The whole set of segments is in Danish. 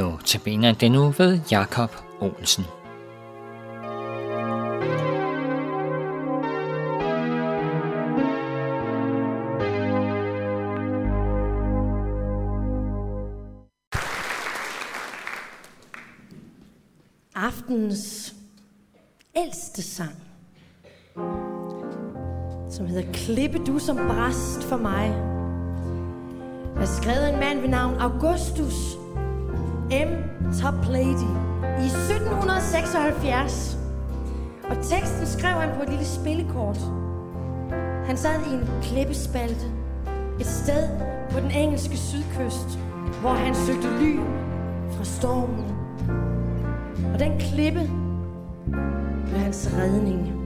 Nu tabiner den nu ved Jakob Olsen. Aftens ældste sang, som hedder Klippe du som bræst for mig, er skrevet af en mand ved navn Augustus M. Toplady i 1776. Og teksten skrev han på et lille spillekort. Han sad i en klippespalte et sted på den engelske sydkyst, hvor han søgte ly fra stormen. Og den klippe blev hans redning.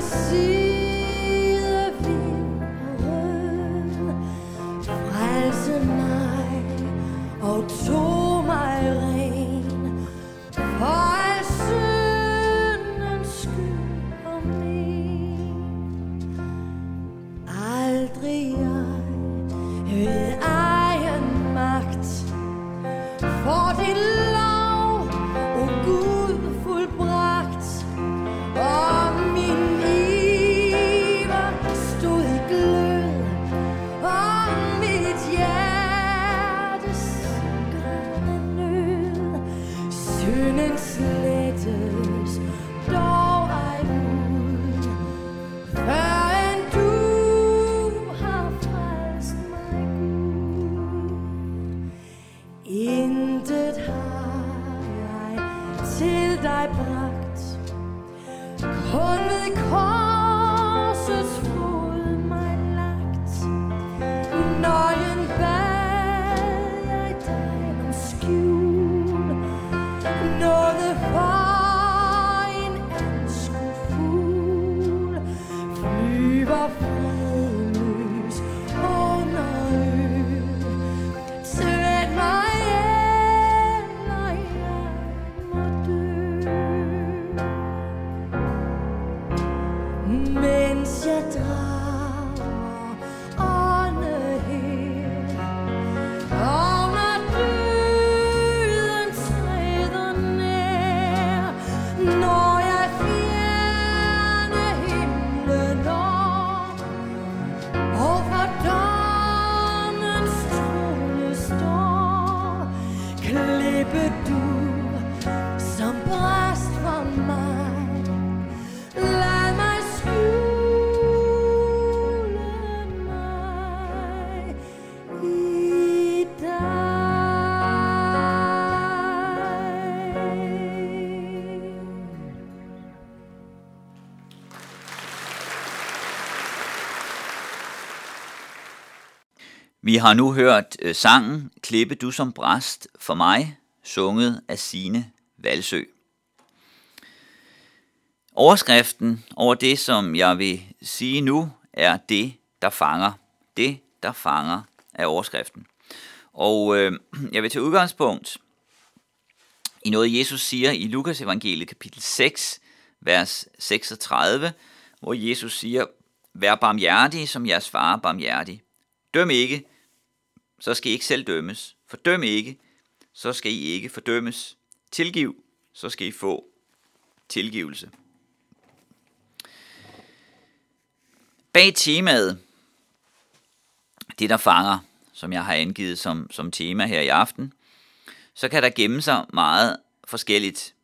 Fra til dig bragt Kun ved korsets klippe du som bræst for mig. Lad mig skjule mig i dig. Vi har nu hørt øh, sangen Klippe du som bræst for mig, sunget af Sine Valsø. Overskriften over det, som jeg vil sige nu, er det, der fanger. Det, der fanger, er overskriften. Og øh, jeg vil tage udgangspunkt i noget, Jesus siger i Lukas evangeliet kapitel 6, vers 36, hvor Jesus siger, Vær barmhjertige, som jeres far er barmhjertig. Døm ikke, så skal I ikke selv dømmes. Fordøm ikke, så skal I ikke fordømmes. Tilgiv, så skal I få tilgivelse. Bag temaet, det der fanger, som jeg har angivet som, som tema her i aften, så kan der gemme sig meget forskelligt.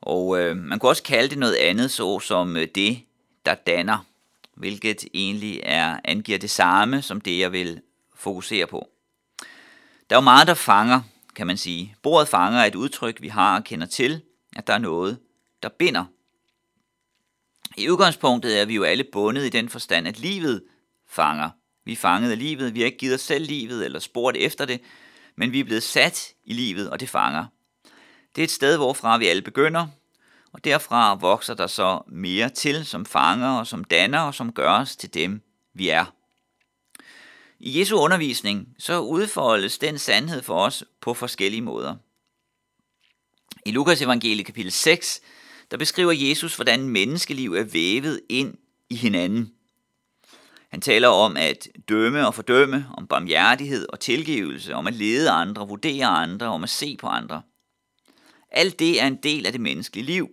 Og øh, man kan også kalde det noget andet, så som øh, det, der danner, hvilket egentlig er angiver det samme som det, jeg vil fokusere på. Der er jo meget, der fanger, kan man sige. Bordet fanger er et udtryk, vi har og kender til, at der er noget, der binder. I udgangspunktet er vi jo alle bundet i den forstand, at livet fanger. Vi er fanget af livet, vi har ikke givet os selv livet eller spurgt efter det, men vi er blevet sat i livet, og det fanger. Det er et sted, hvorfra vi alle begynder, og derfra vokser der så mere til, som fanger og som danner og som gør os til dem, vi er. I Jesu undervisning så udfoldes den sandhed for os på forskellige måder. I Lukas evangeliet kapitel 6, der beskriver Jesus, hvordan menneskeliv er vævet ind i hinanden. Han taler om at dømme og fordømme, om barmhjertighed og tilgivelse, om at lede andre, vurdere andre, om at se på andre. Alt det er en del af det menneskelige liv.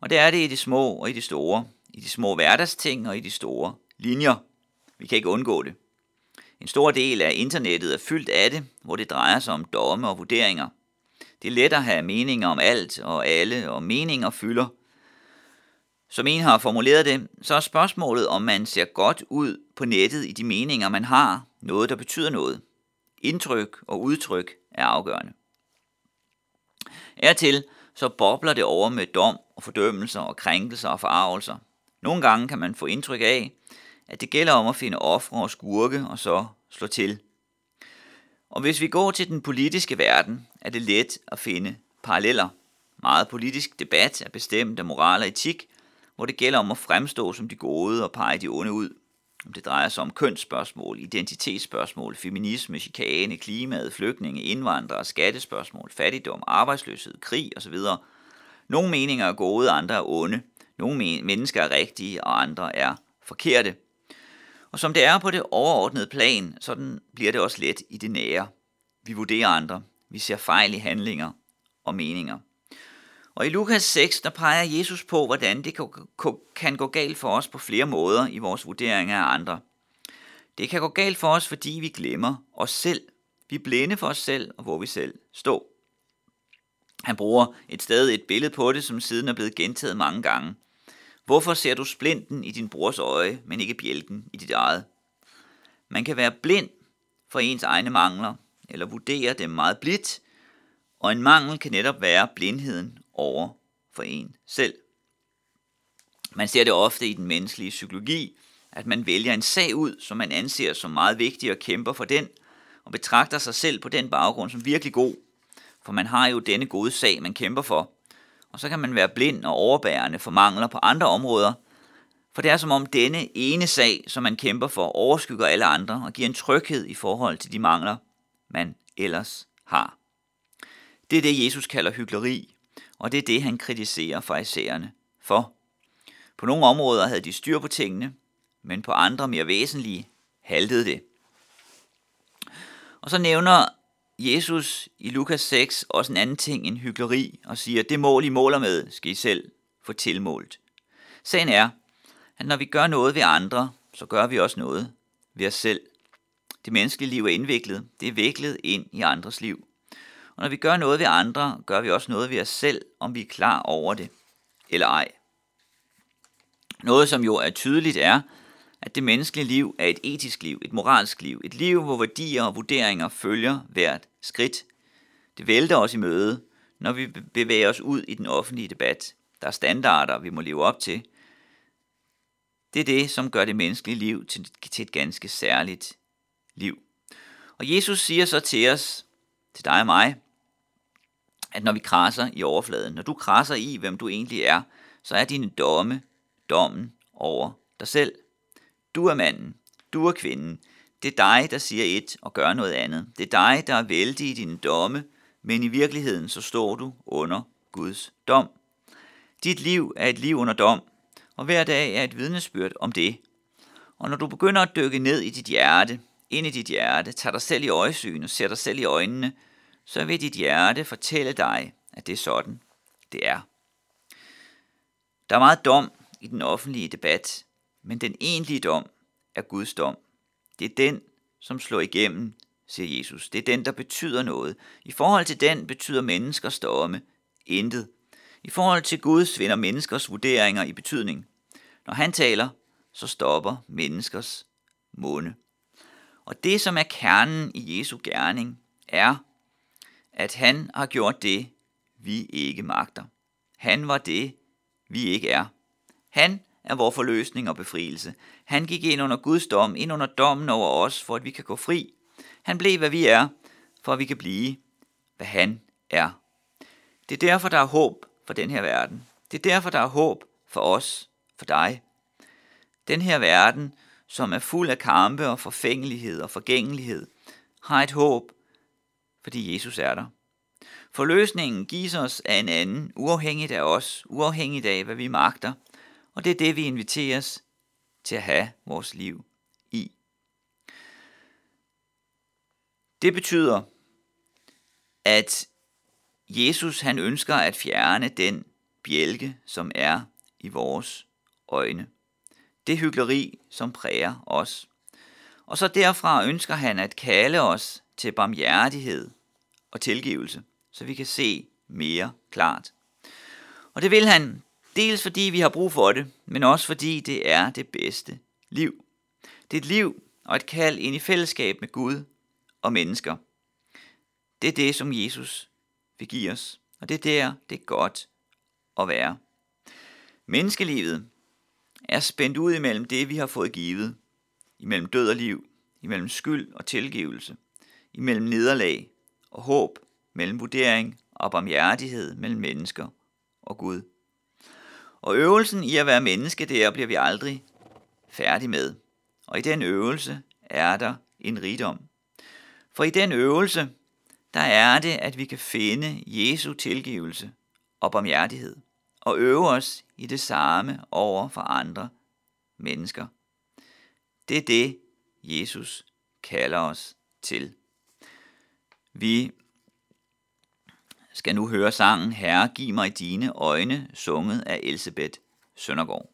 Og det er det i de små og i de store, i de små hverdagsting og i de store linjer. Vi kan ikke undgå det. En stor del af internettet er fyldt af det, hvor det drejer sig om domme og vurderinger. Det er let at have meninger om alt og alle, og meninger fylder. Som en har formuleret det, så er spørgsmålet, om man ser godt ud på nettet i de meninger, man har, noget, der betyder noget. Indtryk og udtryk er afgørende. Ertil så bobler det over med dom og fordømmelser og krænkelser og forarvelser. Nogle gange kan man få indtryk af, at det gælder om at finde ofre og skurke og så slå til. Og hvis vi går til den politiske verden, er det let at finde paralleller. Meget politisk debat er bestemt af moral og etik, hvor det gælder om at fremstå som de gode og pege de onde ud. Om det drejer sig om kønsspørgsmål, identitetsspørgsmål, feminisme, chikane, klimaet, flygtninge, indvandrere, skattespørgsmål, fattigdom, arbejdsløshed, krig osv. Nogle meninger er gode, andre er onde. Nogle mennesker er rigtige, og andre er forkerte. Og som det er på det overordnede plan, sådan bliver det også let i det nære. Vi vurderer andre. Vi ser fejl i handlinger og meninger. Og i Lukas 6, der peger Jesus på, hvordan det kan gå galt for os på flere måder i vores vurderinger af andre. Det kan gå galt for os, fordi vi glemmer os selv. Vi er blinde for os selv og hvor vi selv står. Han bruger et sted et billede på det, som siden er blevet gentaget mange gange. Hvorfor ser du splinten i din brors øje, men ikke bjælken i dit eget? Man kan være blind for ens egne mangler, eller vurdere dem meget blidt, og en mangel kan netop være blindheden over for en selv. Man ser det ofte i den menneskelige psykologi, at man vælger en sag ud, som man anser som meget vigtig og kæmper for den, og betragter sig selv på den baggrund som virkelig god, for man har jo denne gode sag, man kæmper for. Og så kan man være blind og overbærende for mangler på andre områder, for det er som om denne ene sag, som man kæmper for, overskygger alle andre og giver en tryghed i forhold til de mangler, man ellers har. Det er det, Jesus kalder hyggeleri, og det er det, han kritiserer farisæerne for. På nogle områder havde de styr på tingene, men på andre mere væsentlige haltede det. Og så nævner Jesus i Lukas 6 også en anden ting end hyggeleri og siger, det mål I måler med, skal I selv få tilmålt. Sagen er, at når vi gør noget ved andre, så gør vi også noget ved os selv. Det menneskelige liv er indviklet. Det er viklet ind i andres liv. Og når vi gør noget ved andre, gør vi også noget ved os selv, om vi er klar over det eller ej. Noget, som jo er tydeligt, er, at det menneskelige liv er et etisk liv, et moralsk liv, et liv, hvor værdier og vurderinger følger hvert skridt. Det vælter os i møde, når vi bevæger os ud i den offentlige debat. Der er standarder, vi må leve op til. Det er det, som gør det menneskelige liv til, et ganske særligt liv. Og Jesus siger så til os, til dig og mig, at når vi krasser i overfladen, når du krasser i, hvem du egentlig er, så er dine domme dommen over dig selv. Du er manden, du er kvinden. Det er dig, der siger et og gør noget andet. Det er dig, der er vældig i dine domme, men i virkeligheden så står du under Guds dom. Dit liv er et liv under dom, og hver dag er et vidnesbyrd om det. Og når du begynder at dykke ned i dit hjerte, ind i dit hjerte, tager dig selv i øjesyn og ser dig selv i øjnene, så vil dit hjerte fortælle dig, at det er sådan, det er. Der er meget dom i den offentlige debat, men den egentlige dom er Guds dom. Det er den, som slår igennem, siger Jesus. Det er den, der betyder noget. I forhold til den betyder menneskers domme intet. I forhold til Guds vinder menneskers vurderinger i betydning. Når han taler, så stopper menneskers munde. Og det, som er kernen i Jesu gerning, er, at han har gjort det, vi ikke magter. Han var det, vi ikke er. Han er vores forløsning og befrielse. Han gik ind under Guds dom, ind under dommen over os, for at vi kan gå fri. Han blev, hvad vi er, for at vi kan blive, hvad han er. Det er derfor, der er håb for den her verden. Det er derfor, der er håb for os, for dig. Den her verden, som er fuld af kampe og forfængelighed og forgængelighed, har et håb, fordi Jesus er der. Forløsningen gives os af en anden, uafhængigt af os, uafhængigt af, hvad vi magter, og det er det, vi inviteres til at have vores liv i. Det betyder, at Jesus han ønsker at fjerne den bjælke, som er i vores øjne. Det hyggeleri, som præger os. Og så derfra ønsker han at kalde os til barmhjertighed og tilgivelse, så vi kan se mere klart. Og det vil han dels fordi vi har brug for det, men også fordi det er det bedste liv. Det er et liv og et kald ind i fællesskab med Gud og mennesker. Det er det, som Jesus vil give os, og det er der, det er godt at være. Menneskelivet er spændt ud imellem det, vi har fået givet, imellem død og liv, imellem skyld og tilgivelse, imellem nederlag og håb, mellem vurdering og barmhjertighed mellem mennesker og Gud. Og øvelsen i at være menneske, det er, bliver vi aldrig færdig med. Og i den øvelse er der en rigdom. For i den øvelse, der er det, at vi kan finde Jesu tilgivelse og barmhjertighed, og øve os i det samme over for andre mennesker. Det er det, Jesus kalder os til. Vi skal nu høre sangen Herre, giv mig dine øjne, sunget af Elisabeth Søndergaard.